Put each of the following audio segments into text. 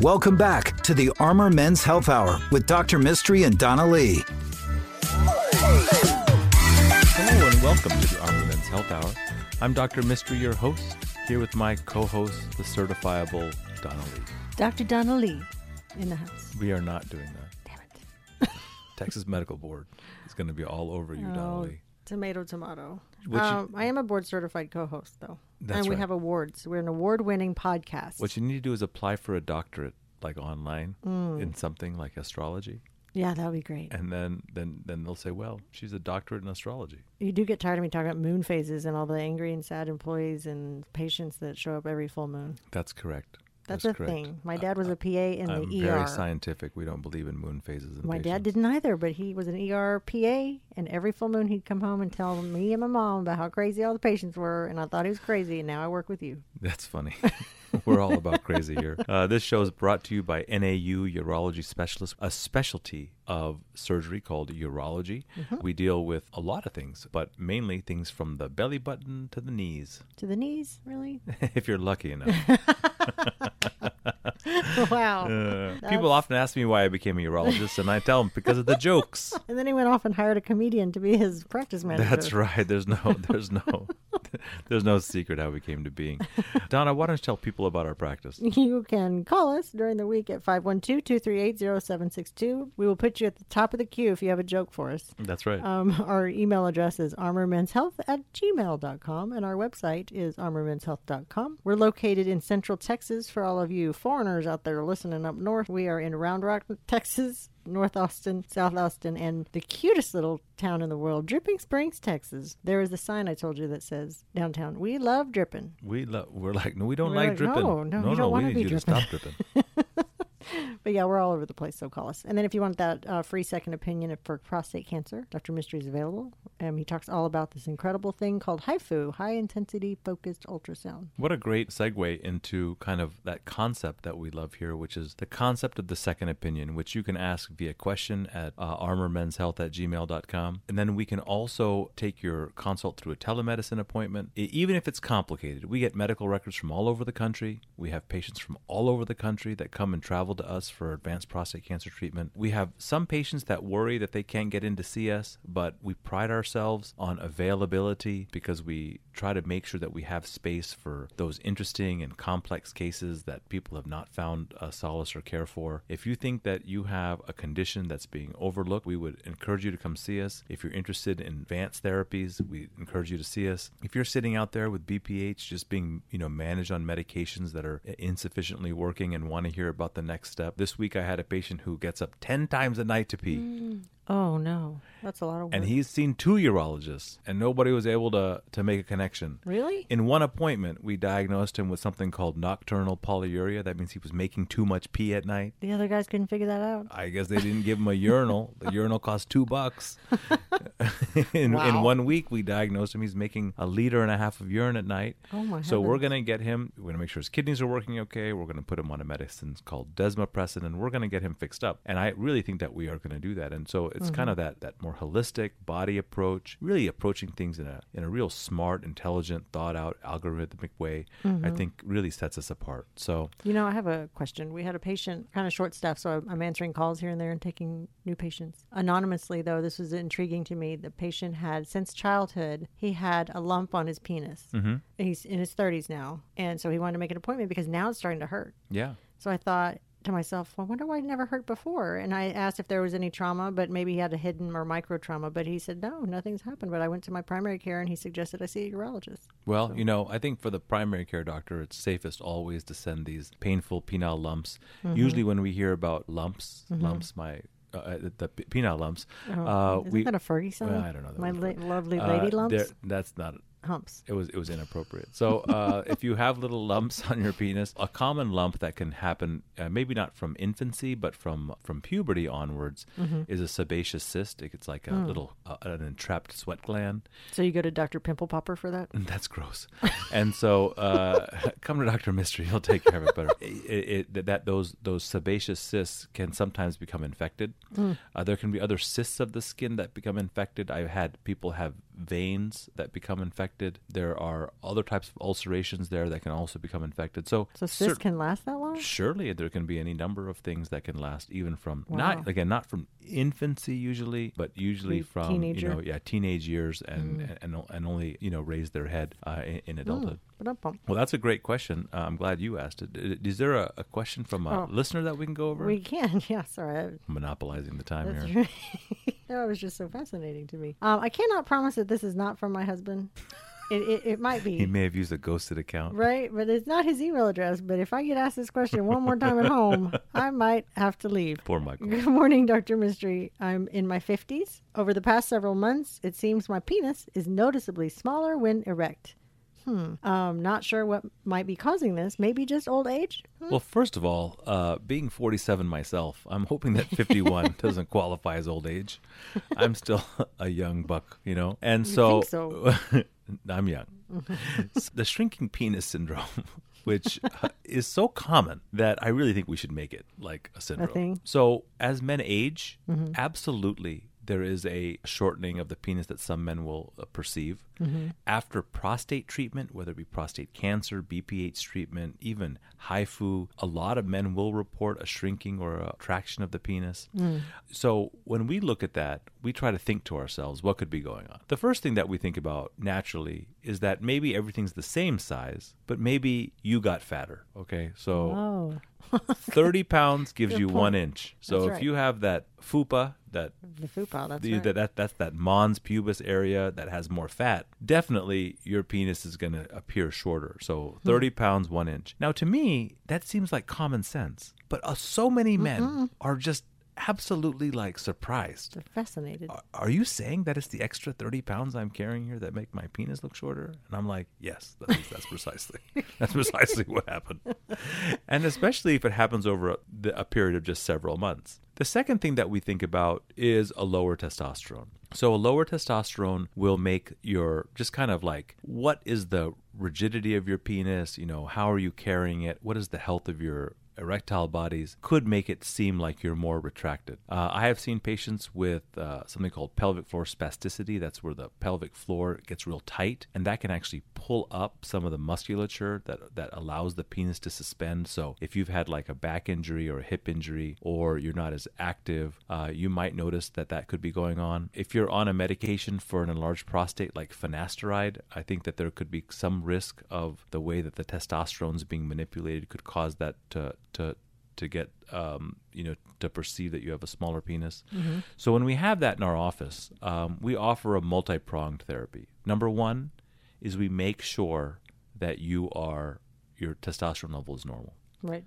Welcome back to the Armor Men's Health Hour with Dr. Mistry and Donna Lee. Hello and welcome to the Armor Men's Health Hour. I'm Dr. Mistry, your host, here with my co-host, the certifiable Donna Lee. Dr. Donna Lee in the house. We are not doing that. Damn it. Texas Medical Board is going to be all over you, Donna Oh, Lee. Tomato, tomato. Um, I am a board certified co host, though. That's and we right. have awards. We're an award winning podcast. What you need to do is apply for a doctorate, like online, Mm. in something like astrology, yeah, that would be great. and then then then they'll say, "Well, she's a doctorate in astrology." You do get tired of me talking about moon phases and all the angry and sad employees and patients that show up every full moon. That's correct. That's, That's a correct. thing. My dad was a PA in I'm the very ER. scientific. We don't believe in moon phases. In My dad didn't either, but he was an ER PA, and every full moon he'd come home and tell me and my mom about how crazy all the patients were, and I thought he was crazy, and now I work with you. That's funny. We're all about crazy here. Uh, this show is brought to you by NAU Urology Specialist, a specialty of surgery called urology. We deal with a lot of things, but mainly things from the belly button to the knees, To the knees, really? if you're lucky enough. wow. Uh, people often ask me why I became a urologist, and I tell them because of the jokes. And then he went off and hired a comedian to be his practice manager. That's right. There's no, there's no, there's no secret how we came to being. Donna, why don't you tell people about our practice? You can call us during the week at 512-238-0762. We will put you at the top of the queue if you have a joke for us. That's right. Um, our email address is armormenshealth at gmail.com and our website is armormenshealth.com. We're located in Central Texas for all of you foreigners out there listening up north. We are in Round Rock, Texas, North Austin, South Austin, and the cutest little town in the world, Dripping Springs, Texas. There is a sign I told you that says downtown, we love dripping. We lo- we're like no, we don't We're like, like, dripping. no, no, no, don't we need be you to dripping. stop dripping. But yeah, we're all over the place, so call us. And then if you want that uh, free second opinion for prostate cancer, Dr. Mistry is available. Um, he talks all about this incredible thing called HIFU, high intensity focused ultrasound. What a great segue into kind of that concept that we love here, which is the concept of the second opinion, which you can ask via question at uh, armormenshealth at gmail.com. And then we can also take your consult through a telemedicine appointment. Even if it's complicated, we get medical records from all over the country. We have patients from all over the country that come and travel to us for advanced prostate cancer treatment. We have some patients that worry that they can't get in to see us, but we pride ourselves on availability because we try to make sure that we have space for those interesting and complex cases that people have not found solace or care for. If you think that you have a condition that's being overlooked, we would encourage you to come see us. If you're interested in advanced therapies, we encourage you to see us. If you're sitting out there with BPH just being, you know, managed on medications that are insufficiently working and want to hear about the next step. This week I had a patient who gets up 10 times a night to pee mm. Oh, no. That's a lot of work. and he's seen two urologists and nobody was able to to make a connection. Really? in one appointment we diagnosed him with something called nocturnal polyuria. That means he was making too much pee at night. The other guys couldn't figure that out. i guess they didn't give him a urinal. The urinal cost two bucks. In, in one week we diagnosed him. He's making a liter and a half of urine at night. Oh, my God. so we're going to get him we're going to make sure his kidneys are working okay. We're going to put him on a medicine called desmopressin and we're going to get him fixed up. And i really think that we are going to do that. And so it's Mm-hmm. kind of that that more holistic body approach really approaching things in a in a real smart intelligent thought out algorithmic way Mm-hmm. i think really sets us apart so You know, I have a question. We had a patient, kind of short staff, so I'm- answering calls here and there and taking new patients. Anonymously, though, this was intriguing to me. The patient had, since childhood, he had a lump on his penis. Mm-hmm. He's in his 30s now. And so he wanted to make an appointment because now it's starting to hurt. yeah So I thought to myself, well, I wonder why it never hurt before. And I asked if there was any trauma, but maybe he had a hidden or micro trauma. But he said, no, nothing's happened. But I went to my primary care and he suggested I see a urologist. Well, you know, I think for the primary care doctor, it's safest always to send these painful penile lumps. Mm-hmm. Usually, when we hear about lumps, lumps, my uh, uh, the p- penile lumps, uh, Isn't we that a Fergie song? Well, I don't know My la- lovely uh, lady lumps? That's not. Humps. It was it was inappropriate. So uh, if you have little lumps on your penis, a common lump that can happen, uh, maybe not from infancy, but from from puberty onwards, Mm-hmm. is a sebaceous cyst. It's like a little uh, an entrapped sweat gland. So you go to Dr. Pimple Popper for that? That's gross. and so, uh, come to Doctor Mistry; he'll take care of it better. It, it, that those those sebaceous cysts can sometimes become infected. Uh, there can be other cysts of the skin that become infected. I've had people have veins that become infected. There are other types of ulcerations there that can also become infected. So, So cysts cer- can last that long? surely there can be any number of things that can last even from Wow. not again not from infancy usually, but usually from teenager. you know yeah teenage years and and, and only you know raise their head uh, in, in adulthood. Ba-dum-bum. Well, that's a great question. Uh, I'm glad you asked it. Is there a, a question from a Oh. listener that we can go over? We can, yeah. Sorry, I- Monopolizing the time That's here. right. that was just so fascinating to me. Um, I cannot promise that this is not from my husband. It, it, it might be. He may have used a ghosted account. Right, but it's not his email address. But if I get asked this question one more time at home, I might have to leave. Poor Michael. Good morning, Dr. Mistry. I'm in my 50s. Over the past several months, it seems my penis is noticeably smaller when erect. Hmm. Um, not sure what might be causing this. Maybe just old age? Hmm. Well, first of all, uh, being 47 myself, I'm hoping that 51 doesn't qualify as old age. I'm still a young buck, you know? And so, think so? I'm young. the shrinking penis syndrome, which uh, is so common that I really think we should make it like a syndrome. thing? So, as men age, Mm-hmm. absolutely there is a shortening of the penis that some men will uh, perceive. Mm-hmm. After prostate treatment, whether it be prostate cancer, BPH treatment, even HIFU, a lot of men will report a shrinking or a traction of the penis. Mm. So when we look at that, we try to think to ourselves, what could be going on? The first thing that we think about naturally is that maybe everything's the same size, but maybe you got fatter. Okay. So Oh, 30 pounds gives Good you point. one inch. So That's if you have that fupa, that the fupa, that's the, right. that, that that's that mons pubis area that has more fat. Definitely, your penis is going to appear shorter. So Hmm. 30 pounds one inch. Now, to me, that seems like common sense, but uh, so many men are just absolutely like surprised. They're fascinated. Are- Are you saying that it's the extra 30 pounds I'm carrying here that make my penis look shorter? And I'm like, yes, that's, that's precisely. That's precisely what happened. And especially if it happens over a, the- a period of just several months. The second thing that we think about is a lower testosterone. So, a lower testosterone will make your just kind of like what is the rigidity of your penis? You know, how are you carrying it? What is the health of your erectile bodies could make it seem like you're more retracted. Uh, I have seen patients with uh, something called pelvic floor spasticity. That's where the pelvic floor gets real tight, and that can actually pull up some of the musculature that that allows the penis to suspend. So if you've had like a back injury or a hip injury, or you're not as active, uh, you might notice that that could be going on. If you're on a medication for an enlarged prostate like finasteride, I think that there could be some risk of the way that the testosterone is being manipulated could cause that to to to get um, you know to perceive that you have a smaller penis. So when we have that in our office, um, we offer a multi-pronged therapy. Number one is we make sure that you are your testosterone level is normal. right.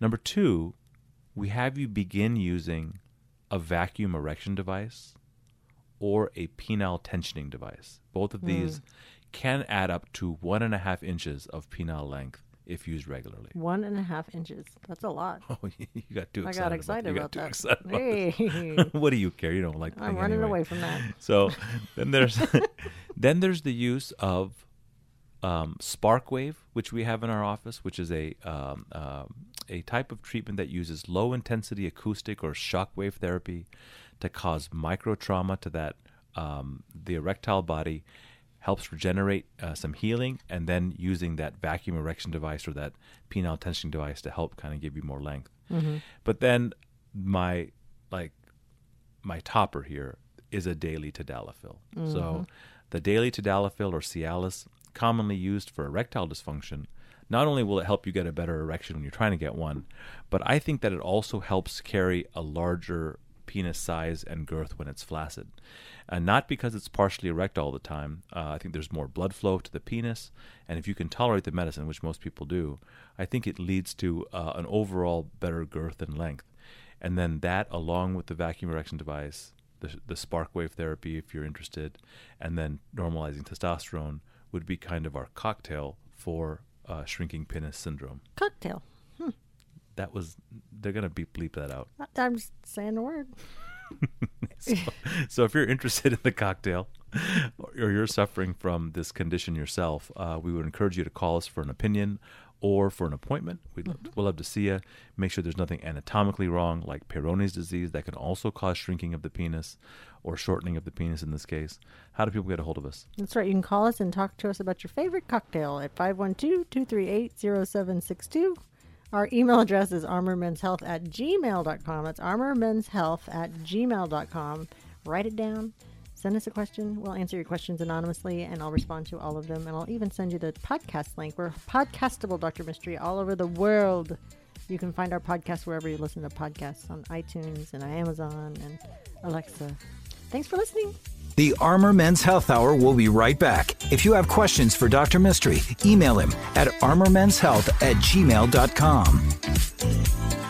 Number two, we have you begin using a vacuum erection device or a penile tensioning device. Both of these can add up to one and a half inches of penile length if used regularly. One and a half inches. That's a lot. Oh, you got too I excited. got excited you about got that. excited about Hey. what do you care? You don't like. I'm running anyway. away from that. So then there's then there's the use of um, SparkWave, which we have in our office, which is a um, um, a type of treatment that uses low intensity acoustic or shockwave therapy to cause micro trauma to that um, the erectile body helps regenerate uh, some healing and then using that vacuum erection device or that penile tensioning device to help kind of give you more length. But then my like my topper here is a daily tadalafil. So the daily tadalafil or Cialis, commonly used for erectile dysfunction, not only will it help you get a better erection when you're trying to get one, but I think that it also helps carry a larger penis size and girth when it's flaccid. And not because it's partially erect all the time. Uh, I think there's more blood flow to the penis. And if you can tolerate the medicine, which most people do, I think it leads to uh, an overall better girth and length. And then that, along with the vacuum erection device, the, the spark wave therapy, if you're interested, and then normalizing testosterone would be kind of our cocktail for uh, shrinking penis syndrome. Cocktail. That was, they're going to beep bleep that out. I'm just saying the word. so, so if you're interested in the cocktail or you're suffering from this condition yourself, uh, we would encourage you to call us for an opinion or for an appointment. We'd love, Mm-hmm. we'll love to see you. Make sure there's nothing anatomically wrong, like Peyronie's disease, that can also cause shrinking of the penis or shortening of the penis in this case. How do people get a hold of us? That's right. You can call us and talk to us about your favorite cocktail at 512-238-0762. Our email address is armormenshealth at gmail.com. That's armormenshealth at gmail.com. Write it down. Send us a question. We'll answer your questions anonymously, and I'll respond to all of them. And I'll even send you the podcast link. We're podcastable, Dr. Mistry, all over the world. You can find our podcast wherever you listen to podcasts on iTunes and Amazon and Alexa. Thanks for listening. The Armor Men's Health Hour will be right back. If you have questions for Dr. Mistry, email him at armormenshealth at gmail.com.